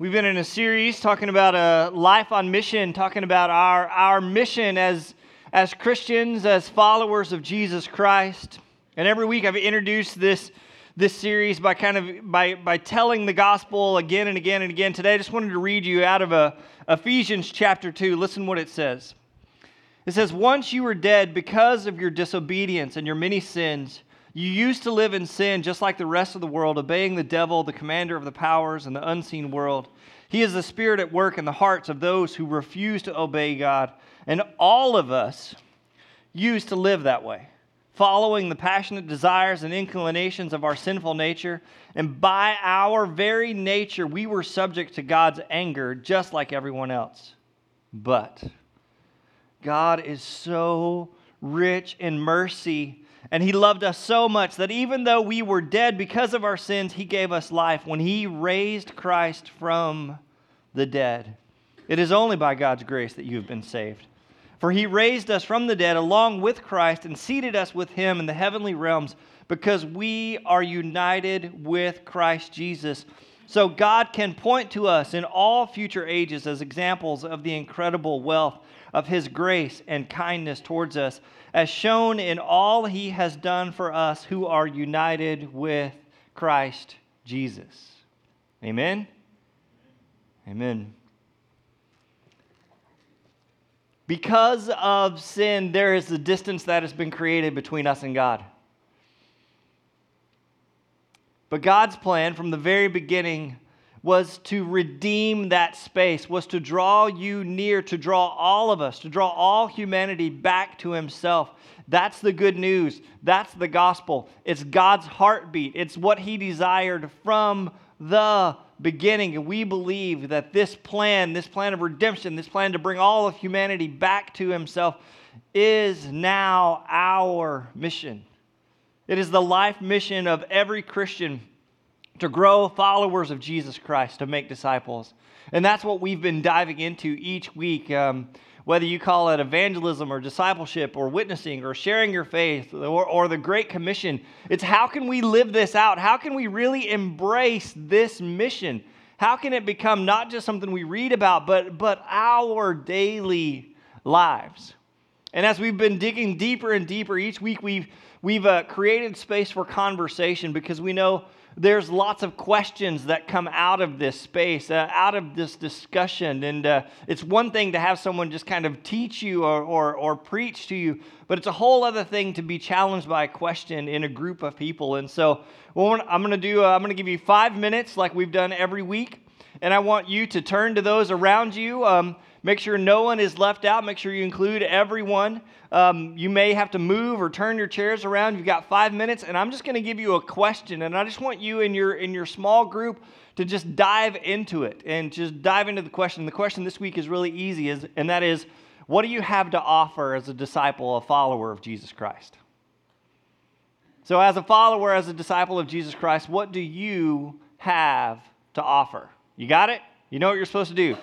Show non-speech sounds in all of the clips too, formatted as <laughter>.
We've been in a series talking about a life on mission, talking about our, our mission as, as Christians, as followers of Jesus Christ. And every week I've introduced this, this series by kind of by, by telling the gospel again and again and again. Today I just wanted to read you out of a, Ephesians chapter 2. Listen what it says. It says, Once you were dead because of your disobedience and your many sins, you used to live in sin just like the rest of the world, obeying the devil, the commander of the powers and the unseen world. He is the spirit at work in the hearts of those who refuse to obey God. And all of us used to live that way, following the passionate desires and inclinations of our sinful nature. And by our very nature, we were subject to God's anger just like everyone else. But God is so rich in mercy and he loved us so much that even though we were dead because of our sins, he gave us life when he raised Christ from the dead. It is only by God's grace that you have been saved. For he raised us from the dead along with Christ and seated us with him in the heavenly realms because we are united with Christ Jesus. So God can point to us in all future ages as examples of the incredible wealth of his grace and kindness towards us as shown in all he has done for us who are united with Christ Jesus. Amen? Amen. Because of sin, there is a distance that has been created between us and God. But God's plan from the very beginning was to redeem that space, was to draw you near, to draw all of us, to draw all humanity back to Himself. That's the good news. That's the gospel. It's God's heartbeat. It's what He desired from the beginning. And we believe that this plan, this plan of redemption, this plan to bring all of humanity back to Himself, is now our mission. It is the life mission of every Christian to grow followers of Jesus Christ, to make disciples. And that's what we've been diving into each week. Um, whether you call it evangelism or discipleship or witnessing or sharing your faith or, or the Great Commission, it's how can we live this out? How can we really embrace this mission? How can it become not just something we read about, but, but our daily lives? And as we've been digging deeper and deeper each week, we've, we've uh, created space for conversation because we know there's lots of questions that come out of this space, uh, out of this discussion. And uh, it's one thing to have someone just kind of teach you or, or, or preach to you, but it's a whole other thing to be challenged by a question in a group of people. And so, I'm going to do, uh, I'm going to give you five minutes like we've done every week. And I want you to turn to those around you. Um, Make sure no one is left out. Make sure you include everyone. Um, you may have to move or turn your chairs around. You've got five minutes, and I'm just going to give you a question, and I just want you in your in your small group to just dive into it and just dive into the question. The question this week is really easy, is, and that is, what do you have to offer as a disciple, a follower of Jesus Christ? So, as a follower, as a disciple of Jesus Christ, what do you have to offer? You got it? You know what you're supposed to do.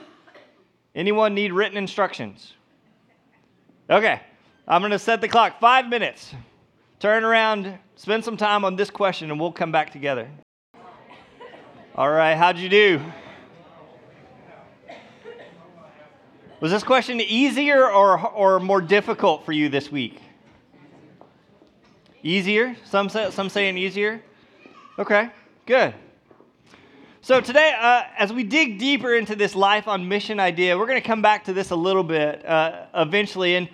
Anyone need written instructions? Okay, I'm going to set the clock five minutes. Turn around, spend some time on this question, and we'll come back together. All right, how'd you do? Was this question easier or, or more difficult for you this week? Easier? Some, say, some saying easier? Okay, good. So, today, uh, as we dig deeper into this life on mission idea, we're going to come back to this a little bit uh, eventually. And,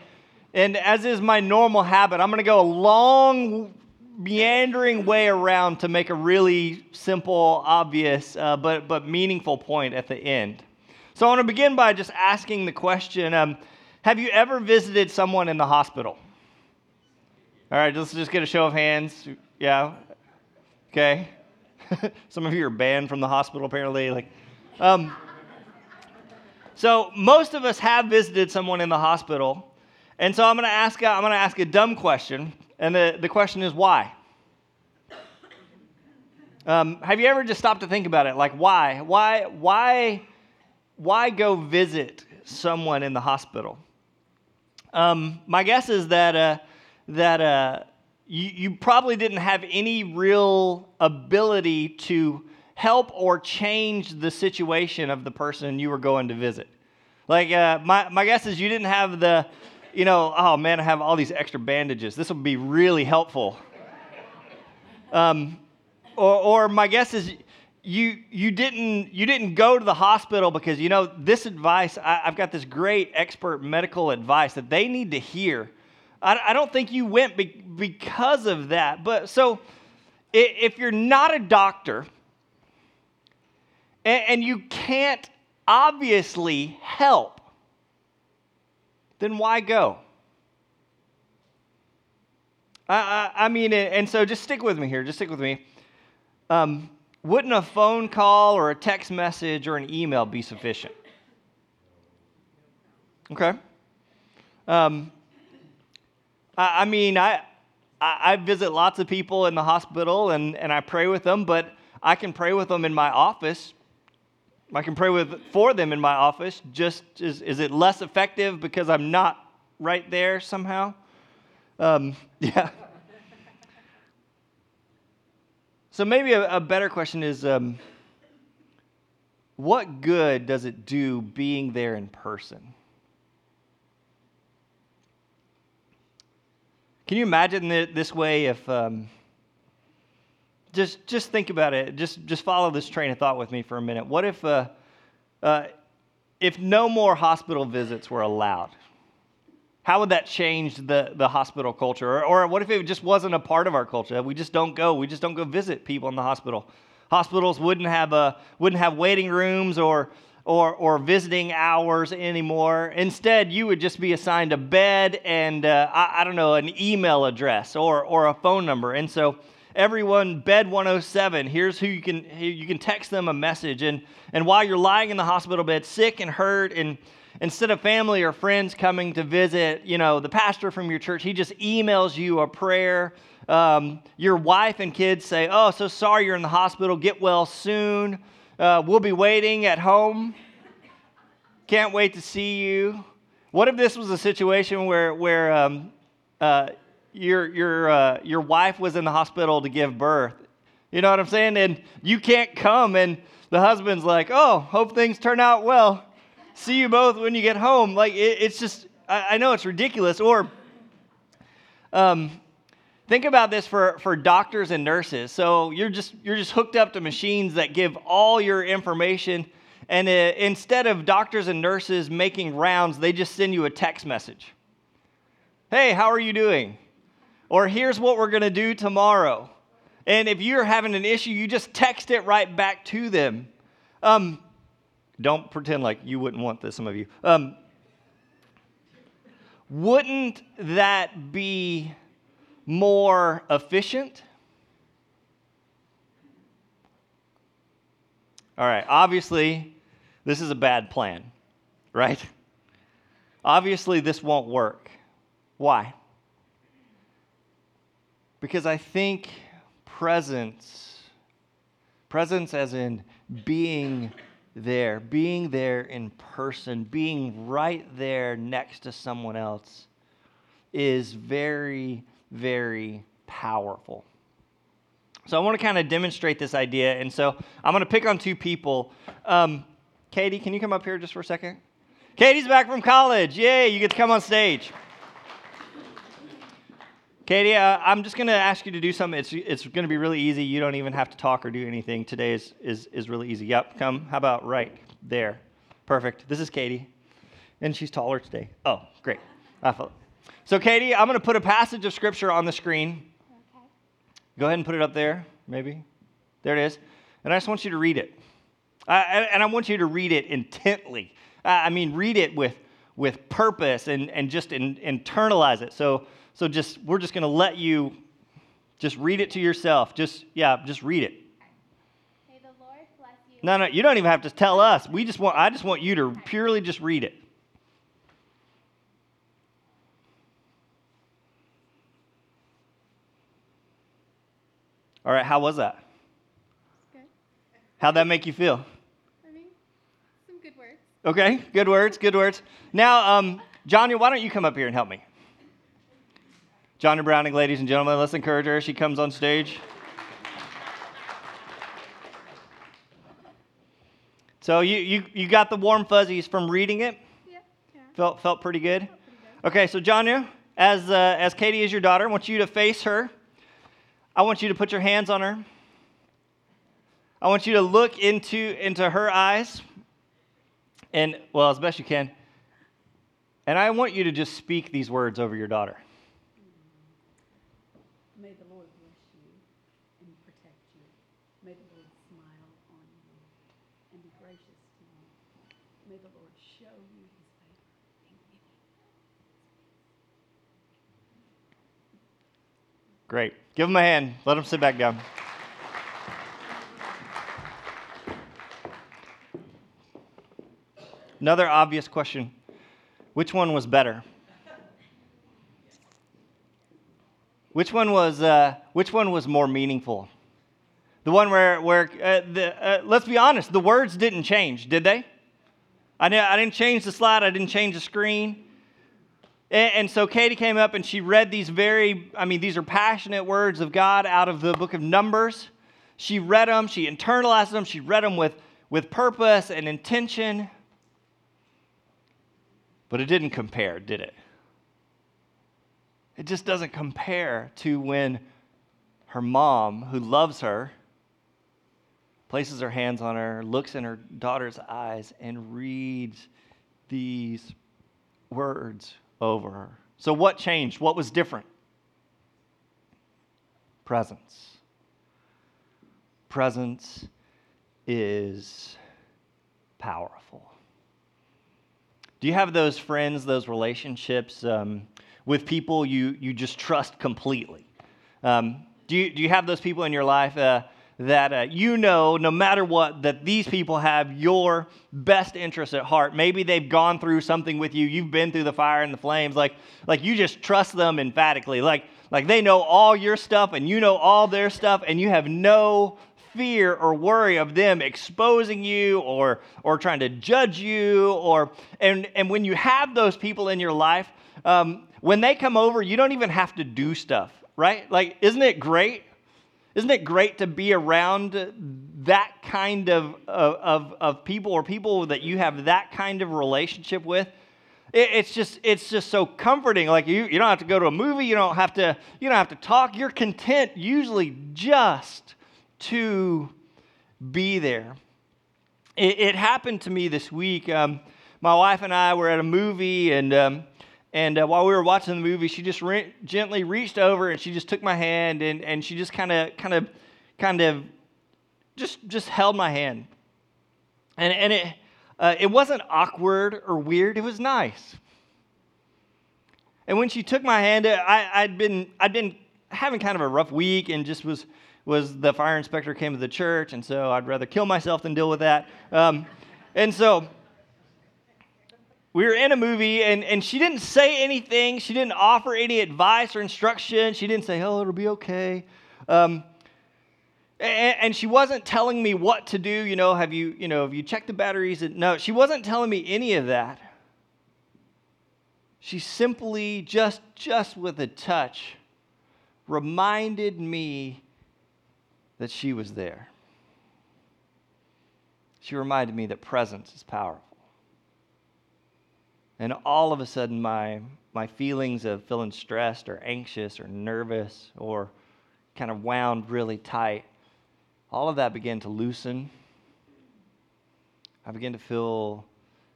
and as is my normal habit, I'm going to go a long, meandering way around to make a really simple, obvious, uh, but, but meaningful point at the end. So, I want to begin by just asking the question um, Have you ever visited someone in the hospital? All right, let's just get a show of hands. Yeah? Okay. <laughs> Some of you are banned from the hospital, apparently. Like, um, so most of us have visited someone in the hospital, and so I'm going to ask. I'm going to ask a dumb question, and the, the question is why. Um, have you ever just stopped to think about it? Like, why? Why? Why? Why go visit someone in the hospital? Um, my guess is that uh, that uh, you, you probably didn't have any real ability to help or change the situation of the person you were going to visit. Like, uh, my, my guess is you didn't have the, you know, oh man, I have all these extra bandages. This will be really helpful. Um, or, or my guess is you, you, didn't, you didn't go to the hospital because, you know, this advice, I, have got this great expert medical advice that they need to hear. I, I don't think you went be, because of that. But so if you're not a doctor and, and you can't obviously help, then why go? I, I, I, mean, and so just stick with me here. Just stick with me. Um, wouldn't a phone call or a text message or an email be sufficient? Okay. Um, I, I mean, I, I visit lots of people in the hospital and, and I pray with them, but I can pray with them in my office. I can pray with for them in my office. Just is, is it less effective because I'm not right there somehow? Um, <laughs> yeah. So maybe a, a better question is um, what good does it do being there in person? Can you imagine this way if um, just just think about it. Just just follow this train of thought with me for a minute. What if uh, uh, if no more hospital visits were allowed? How would that change the, the hospital culture? Or, or what if it just wasn't a part of our culture? We just don't go. We just don't go visit people in the hospital. Hospitals wouldn't have, a, wouldn't have waiting rooms or, or, or visiting hours anymore. Instead, you would just be assigned a bed and, uh, I, I, don't know, an email address or, or a phone number. And so, everyone, bed 107, here's who you can, you can text them a message. And, and while you're lying in the hospital bed, sick and hurt and instead of family or friends coming to visit, you know, the pastor from your church, he just emails you a prayer. Um, your wife and kids say, Oh, so sorry you're in the hospital. Get well soon. Uh, we'll be waiting at home. Can't wait to see you. What if this was a situation where, where um, uh, your, your, uh, your wife was in the hospital to give birth? You know what I'm saying? And you can't come, and the husband's like, Oh, hope things turn out well see you both when you get home. Like, it, it's just, I, I, know it's ridiculous. Or, um, think about this for, for doctors and nurses. So you're just, you're just hooked up to machines that give all your information. And uh, instead of doctors and nurses making rounds, they just send you a text message. Hey, how are you doing? Or here's what we're going to do tomorrow. And if you're having an issue, you just text it right back to them. Um, don't pretend like you wouldn't want this, some of you. Um, wouldn't that be more efficient? All right, obviously, this is a bad plan, right? Obviously, this won't work. Why? Because I think presence, presence as in being there, being there in person, being right there next to someone else is very, very powerful. So I want to kind of demonstrate this idea. And so I'm going to pick on two people. Um, Katie, can you come up here just for a second? Katie's back from college. Yay, you get to come on stage. Katie, uh, I'm just going to ask you to do something. It's, it's going to be really easy. You don't even have to talk or do anything. Today is, is, is really easy. Yep, come. How about right there? Perfect. This is Katie, and she's taller today. Oh, great. I felt So, Katie, I'm going to put a passage of Scripture on the screen. Okay. Go ahead and put it up there, maybe. There it is. And I just want you to read it. and I want you to read it intently. I mean, read it with, with purpose and, and just in, internalize it. So, so just we're just going to let you just read it to yourself. Just yeah, just read it. May the Lord bless you. No, no, you don't even have to tell us. We just want I just want you to purely just read it. All right, how was that? Good. How'd that make you feel? I mean, some good words. Okay, good words, good words. Now, um, Johnny, why don't you come up here and help me? Johnny Browning, ladies and gentlemen, let's encourage her. She comes on stage. So you, you, you got the warm fuzzies from reading it? Yeah. Yeah. Felt, felt pretty good? Felt pretty good. Okay, so Johnny, as, uh, as Katie is your daughter, I want you to face her. I want you to put your hands on her. I want you to look into, into her eyes, and, well, as best you can. And I want you to just speak these words over your daughter. May the Lord bless you and protect you. May the Lord smile on you and be gracious to you. May the Lord show you his favor and give you Great. Give him a hand. Let him sit back down. Another obvious question Which one was better? Which one was, uh, which one was more meaningful? The one where, where uh, the, uh, let's be honest, the words didn't change, did they? I didn't change the slide, I didn't change the screen. And, so Katie came up and she read these very, I mean, these are passionate words of God out of the book of Numbers. She read them, she internalized them, she read them with, with purpose and intention. But it didn't compare, did it? It just doesn't compare to when her mom, who loves her, places her hands on her, looks in her daughter's eyes, and reads these words over her. So, what changed? What was different? Presence. Presence is powerful. Do you have those friends, those relationships um, with people you, you just trust completely? Um, do, you, do you have those people in your life uh, that uh, you know, no matter what, that these people have your best interest at heart? Maybe they've gone through something with you, you've been through the fire and the flames, like, like you just trust them emphatically. Like, like they know all your stuff and you know all their stuff, and you have no fear or worry of them exposing you or or trying to judge you or and and when you have those people in your life um, when they come over you don't even have to do stuff right like isn't it great isn't it great to be around that kind of, of, of people or people that you have that kind of relationship with? It's just it's just so comforting. Like you, you don't have to go to a movie, you don't have to you don't have to talk. You're content usually just to be there. It, it happened to me this week. Um, my wife and I were at a movie, and um, and uh, while we were watching the movie, she just re- gently reached over and she just took my hand and, and she just kind of kind of kind of just just held my hand. And and it uh, it wasn't awkward or weird. It was nice. And when she took my hand, I, I'd been I'd been having kind of a rough week and just was was the fire inspector came to the church, and so I'd rather kill myself than deal with that. Um, and so we were in a movie and, and she didn't say anything. She didn't offer any advice or instruction. She didn't say, oh, it'll be okay. Um, and, and, she wasn't telling me what to do. You know, have you, you know, have you checked the batteries? No, she wasn't telling me any of that. She simply, just, just with a touch, reminded me that she was there. She reminded me that presence is powerful. And all of a sudden, my, my feelings of feeling stressed or anxious or nervous or kind of wound really tight, all of that began to loosen. I began to feel,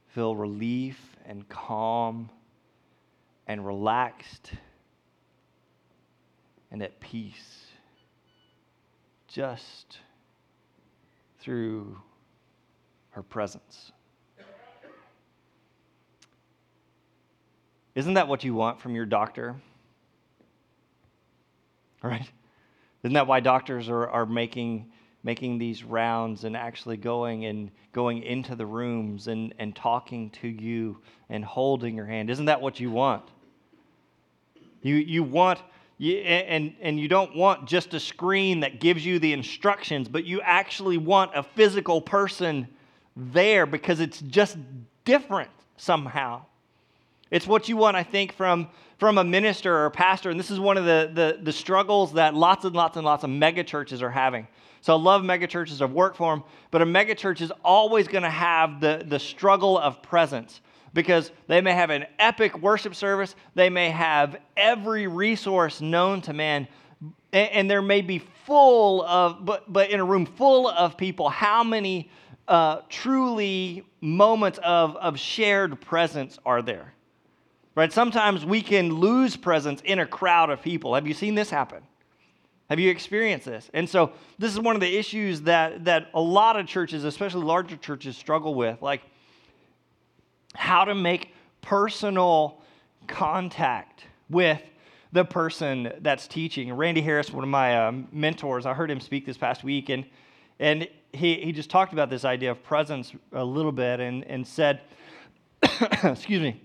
feel relief and calm and relaxed and at peace just through her presence. Isn't that what you want from your doctor? <laughs> Right? Isn't that why doctors are, are making, making these rounds and actually going and going into the rooms and, and talking to you and holding your hand? Isn't that what you want? You, you want, you, and, and you don't want just a screen that gives you the instructions, but you actually want a physical person there because it's just different somehow. It's what you want, I think, from, from a minister or a pastor. And this is one of the, the, the struggles that lots and lots and lots of megachurches are having. So I love megachurches, I've worked for them, but a megachurch is always going to have the, the struggle of presence because they may have an epic worship service, they may have every resource known to man, and, and there may be full of, but, but in a room full of people, how many uh, truly moments of, of shared presence are there? Right? Sometimes we can lose presence in a crowd of people. Have you seen this happen? Have you experienced this? And so this is one of the issues that that a lot of churches, especially larger churches, struggle with, like how to make personal contact with the person that's teaching. Randy Harris, one of my um, mentors, I heard him speak this past week, and and he, he just talked about this idea of presence a little bit and, and said, <coughs> excuse me,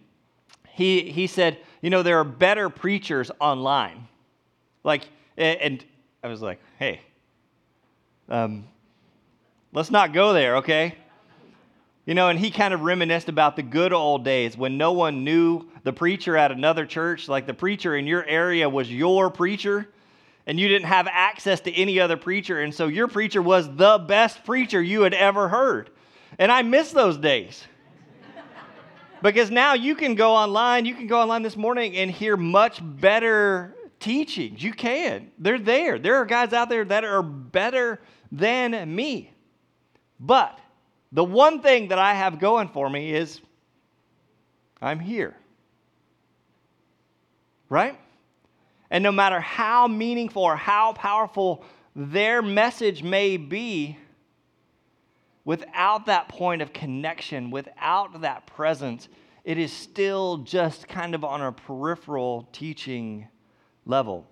he, he said, you know, there are better preachers online. Like, and I was like, hey, um, let's not go there, okay? You know, and he kind of reminisced about the good old days when no one knew the preacher at another church. Like the preacher in your area was your preacher, and you didn't have access to any other preacher. And so your preacher was the best preacher you had ever heard. And I miss those days. Because now you can go online, you can go online this morning and hear much better teachings. You can. They're there. There are guys out there that are better than me. But the one thing that I have going for me is I'm here. Right? And no matter how meaningful or how powerful their message may be, without that point of connection, without that presence, it is still just kind of on a peripheral teaching level.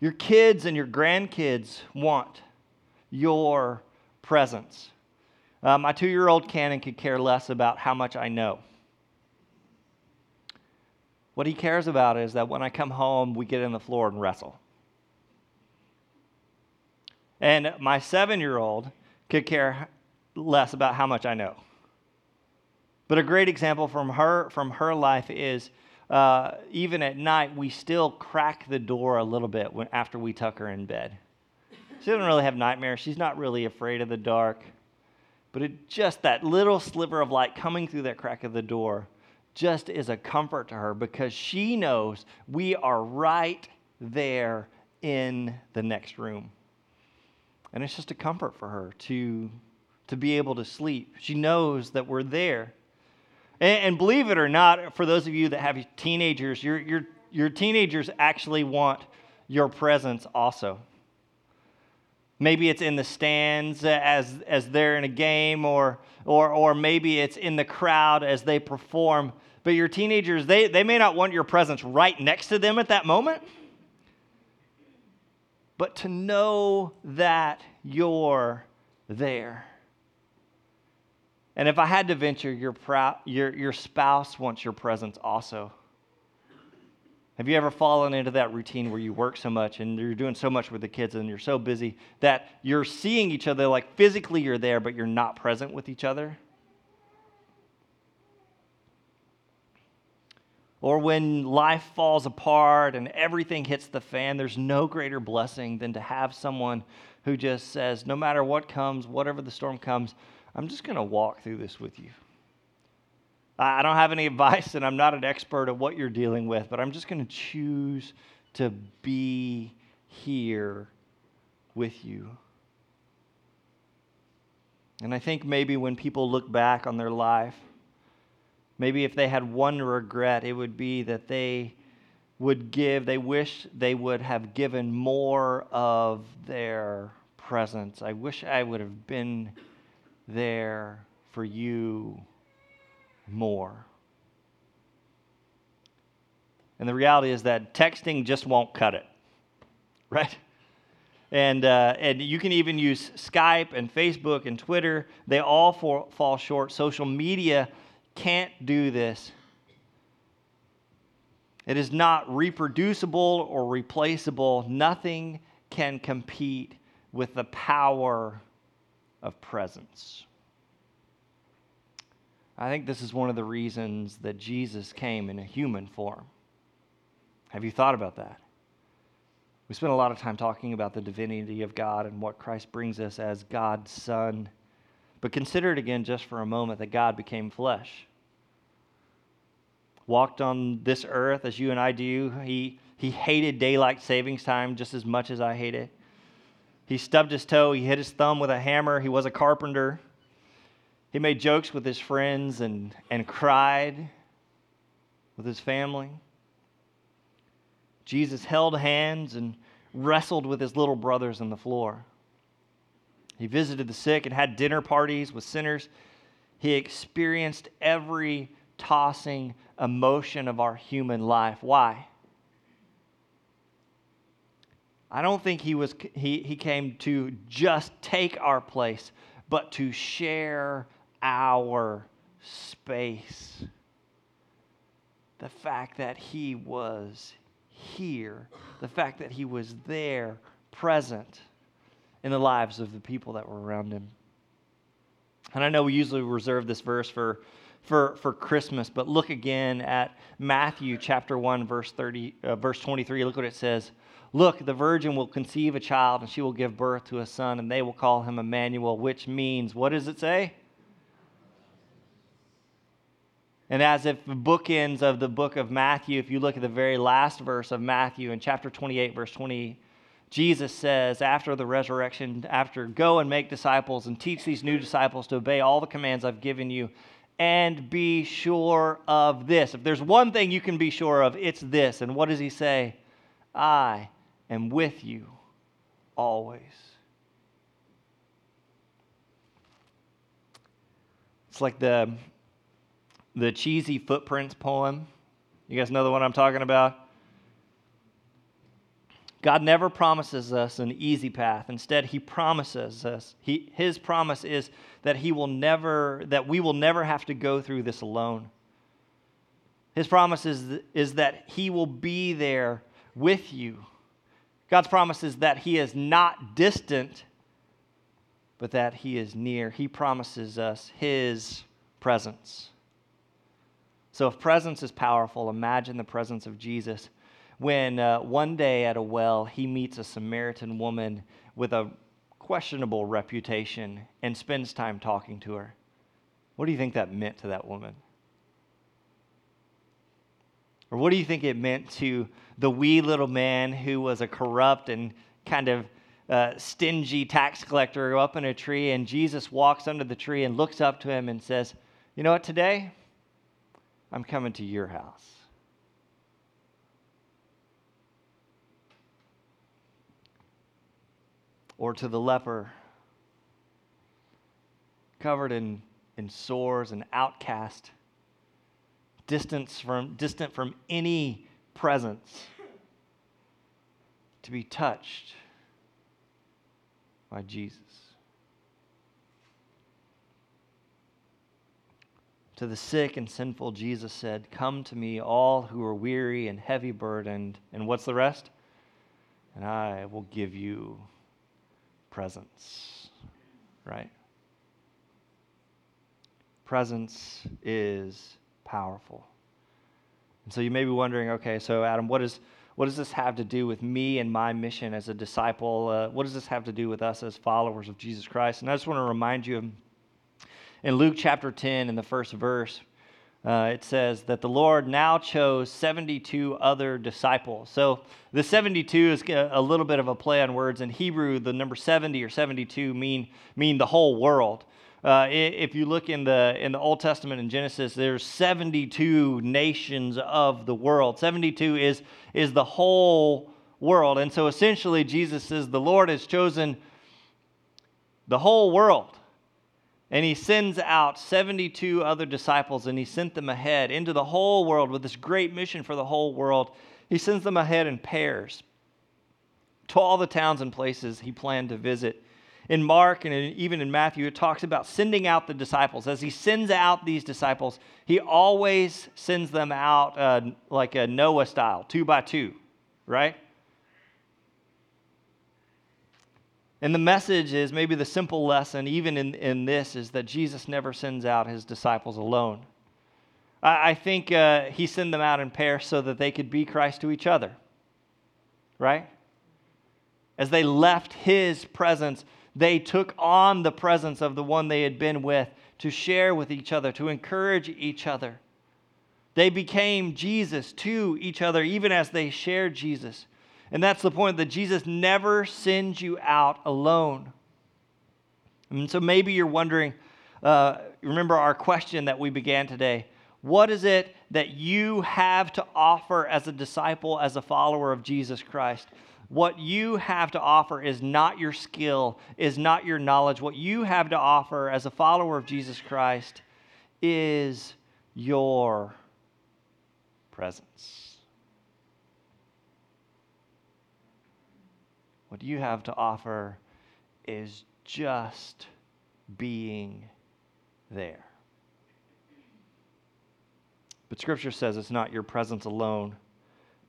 Your kids and your grandkids want your presence. Uh, my two year old Cannon could care less about how much I know. What he cares about is that when I come home, we get on the floor and wrestle. And my seven year old could care less about how much I know. But a great example from her, from her life is uh, even at night, we still crack the door a little bit when, after we tuck her in bed. She doesn't really have nightmares. She's not really afraid of the dark. But it just that little sliver of light coming through that crack of the door just is a comfort to her because she knows we are right there in the next room. And it's just a comfort for her to, to be able to sleep. She knows that we're there. And, and believe it or not, for those of you that have teenagers, your, your, your teenagers actually want your presence also. Maybe it's in the stands as, as they're in a game, or, or, or maybe it's in the crowd as they perform. But your teenagers, they, they may not want your presence right next to them at that moment. But to know that you're there. And if I had to venture, your, prou- your, your spouse wants your presence also. Have you ever fallen into that routine where you work so much and you're doing so much with the kids and you're so busy that you're seeing each other, like physically you're there, but you're not present with each other? Or when life falls apart and everything hits the fan, there's no greater blessing than to have someone who just says, no matter what comes, whatever the storm comes, I'm just going to walk through this with you. I don't have any <laughs> advice and I'm not an expert at what you're dealing with, but I'm just going to choose to be here with you. And I think maybe when people look back on their life, maybe if they had one regret, it would be that they would give, they wish they would have given more of their presence. I wish I would have been there for you more. And the reality is that texting just won't cut it, <laughs> right? And, uh, and you can even use Skype and Facebook and Twitter. They all for, fall short. Social media can't do this. It is not reproducible or replaceable. Nothing can compete with the power of presence. I think this is one of the reasons that Jesus came in a human form. Have you thought about that? We spent a lot of time talking about the divinity of God and what Christ brings us as God's Son. But consider it again just for a moment that God became flesh. Walked on this earth as you and I do. He, he hated daylight savings time just as much as I hate it. He stubbed his toe. He hit his thumb with a hammer. He was a carpenter. He made jokes with his friends and, and cried with his family. Jesus held hands and wrestled with his little brothers on the floor. He visited the sick and had dinner parties with sinners. He experienced every tossing emotion of our human life. Why? I don't think he, was, he, he came to just take our place, but to share our space. The fact that he was here, the fact that he was there, present in the lives of the people that were around him. And I know we usually reserve this verse for, for, for Christmas, but look again at Matthew chapter 1, verse, 30, uh, verse 23. Look what it says. Look, the virgin will conceive a child, and she will give birth to a son, and they will call him Emmanuel, which means, what does it say? And as if the bookends of the book of Matthew, if you look at the very last verse of Matthew in chapter 28, verse 20, Jesus says, after the resurrection, after go and make disciples and teach these new disciples to obey all the commands I've given you, and be sure of this. If there's one thing you can be sure of, it's this. And what does he say? I am with you always. It's like the the cheesy footprints poem. You guys know the one I'm talking about? God never promises us an easy path. Instead, he promises us, he, his promise is that he will never, that we will never have to go through this alone. His promise is, is that he will be there with you. God's promise is that he is not distant, but that he is near. He promises us his presence. So, if presence is powerful, imagine the presence of Jesus when uh, one day at a well he meets a Samaritan woman with a questionable reputation and spends time talking to her. What do you think that meant to that woman? Or what do you think it meant to the wee little man who was a corrupt and kind of uh, stingy tax collector up in a tree, and Jesus walks under the tree and looks up to him and says, You know what, today? I'm coming to your house. Or to the leper, covered in, in sores and outcast, distance from, distant from any presence, to be touched by Jesus. To the sick and sinful, Jesus said, Come to me, all who are weary and heavy burdened. And what's the rest? And I will give you presence. Right? Presence is powerful. And so you may be wondering okay, so Adam, what, is, what does this have to do with me and my mission as a disciple? Uh, what does this have to do with us as followers of Jesus Christ? And I just want to remind you in Luke chapter 10, in the first verse, uh, it says that the Lord now chose 72 other disciples. So the 72 is a little bit of a play on words. In Hebrew, the number 70 or 72 mean, mean the whole world. Uh, if you look in the, in the Old Testament in Genesis, there's 72 nations of the world. 72 is, is the whole world. And so essentially, Jesus says the Lord has chosen the whole world. And he sends out 72 other disciples and he sent them ahead into the whole world with this great mission for the whole world. He sends them ahead in pairs to all the towns and places he planned to visit. In Mark and even in Matthew, it talks about sending out the disciples. As he sends out these disciples, he always sends them out uh, like a Noah style, two by two, right? And the message is maybe the simple lesson, even in, in this, is that Jesus never sends out his disciples alone. I, I think uh, he sent them out in pairs so that they could be Christ to each other, right? As they left his presence, they took on the presence of the one they had been with to share with each other, to encourage each other. They became Jesus to each other, even as they shared Jesus. And that's the point that Jesus never sends you out alone. And so maybe you're wondering uh, remember our question that we began today. What is it that you have to offer as a disciple, as a follower of Jesus Christ? What you have to offer is not your skill, is not your knowledge. What you have to offer as a follower of Jesus Christ is your presence. What you have to offer is just being there. But Scripture says it's not your presence alone,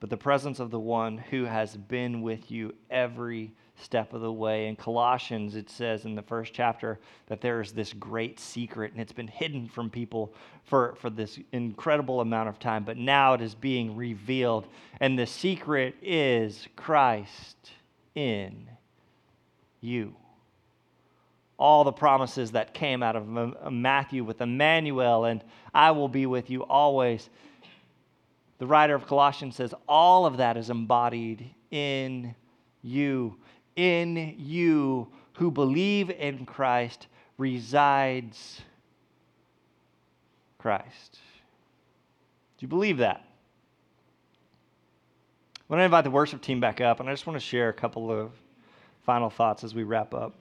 but the presence of the one who has been with you every step of the way. In Colossians, it says in the first chapter that there is this great secret, and it's been hidden from people for, for this incredible amount of time, but now it is being revealed. And the secret is Christ in you. All the promises that came out of Matthew with Emmanuel and I will be with you always. The writer of Colossians says all of that is embodied in you. In you who believe in Christ resides Christ. Do you believe that? I want to invite the worship team back up, and I just want to share a couple of final thoughts as we wrap up.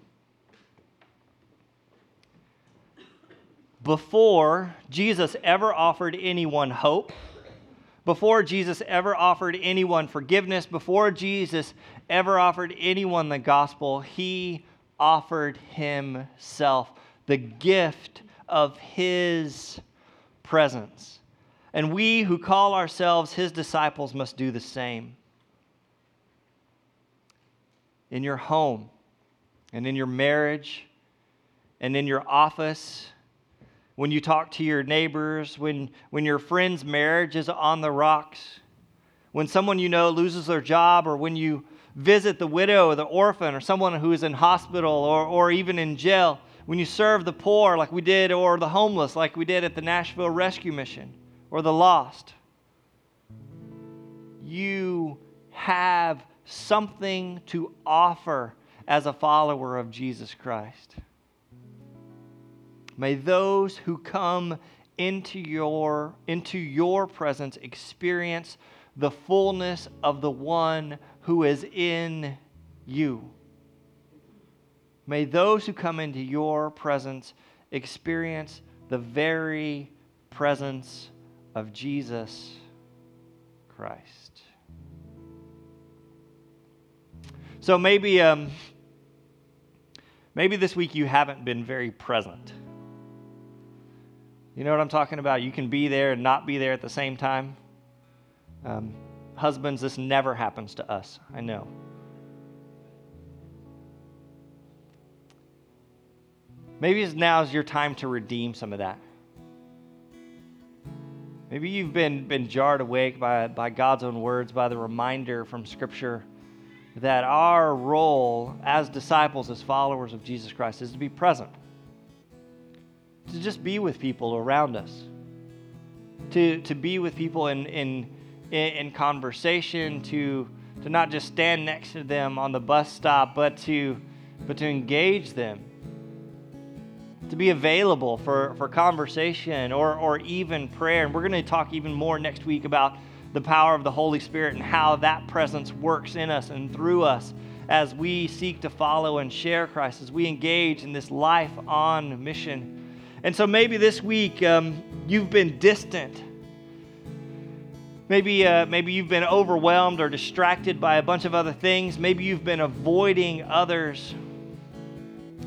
Before Jesus ever offered anyone hope, before Jesus ever offered anyone forgiveness, before Jesus ever offered anyone the gospel, he offered himself, the gift of his presence. And we who call ourselves his disciples must do the same in your home and in your marriage and in your office, when you talk to your neighbors, when, when your friend's marriage is on the rocks, when someone you know loses their job, or when you visit the widow or the orphan or someone who is in hospital or, or even in jail, when you serve the poor like we did, or the homeless like we did at the Nashville Rescue Mission, or the lost, you have something to offer as a follower of Jesus Christ. May those who come into your, into your presence experience the fullness of the one who is in you. May those who come into your presence experience the very presence of Jesus Christ. So maybe, um, maybe this week you haven't been very present. You know what I'm talking about? You can be there and not be there at the same time. Um, husbands, this never happens to us. I know. Maybe now is your time to redeem some of that. Maybe you've been, been jarred awake by, by God's own words, by the reminder from Scripture that our role as disciples, as followers of Jesus Christ, is to be present, to just be with people around us, to, to be with people in, in, in conversation, to, to not just stand next to them on the bus stop, but to, but to engage them, to be available for, for conversation or, or even prayer. And we're going to talk even more next week about the power of the Holy Spirit and how that presence works in us and through us as we seek to follow and share Christ, as we engage in this life on mission. And so maybe this week um, you've been distant. Maybe, uh, maybe you've been overwhelmed or distracted by a bunch of other things. Maybe you've been avoiding others.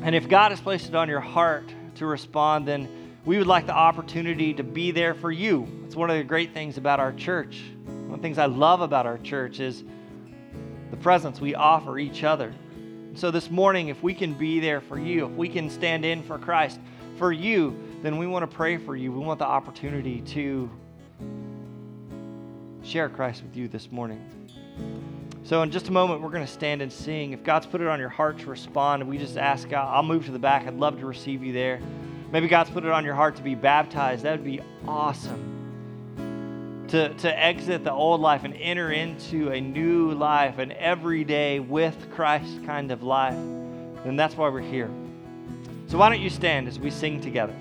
And if God has placed it on your heart to respond, then we would like the opportunity to be there for you. It's one of the great things about our church. One of the things I love about our church is the presence we offer each other. So this morning, if we can be there for you, if we can stand in for Christ for you, then we want to pray for you. We want the opportunity to share Christ with you this morning. So, in just a moment, we're going to stand and sing. If God's put it on your heart to respond, we just ask God, I'll move to the back. I'd love to receive you there. Maybe God's put it on your heart to be baptized. That would be awesome. To, to exit the old life and enter into a new life, an everyday with Christ kind of life, then that's why we're here. So, why don't you stand as we sing together?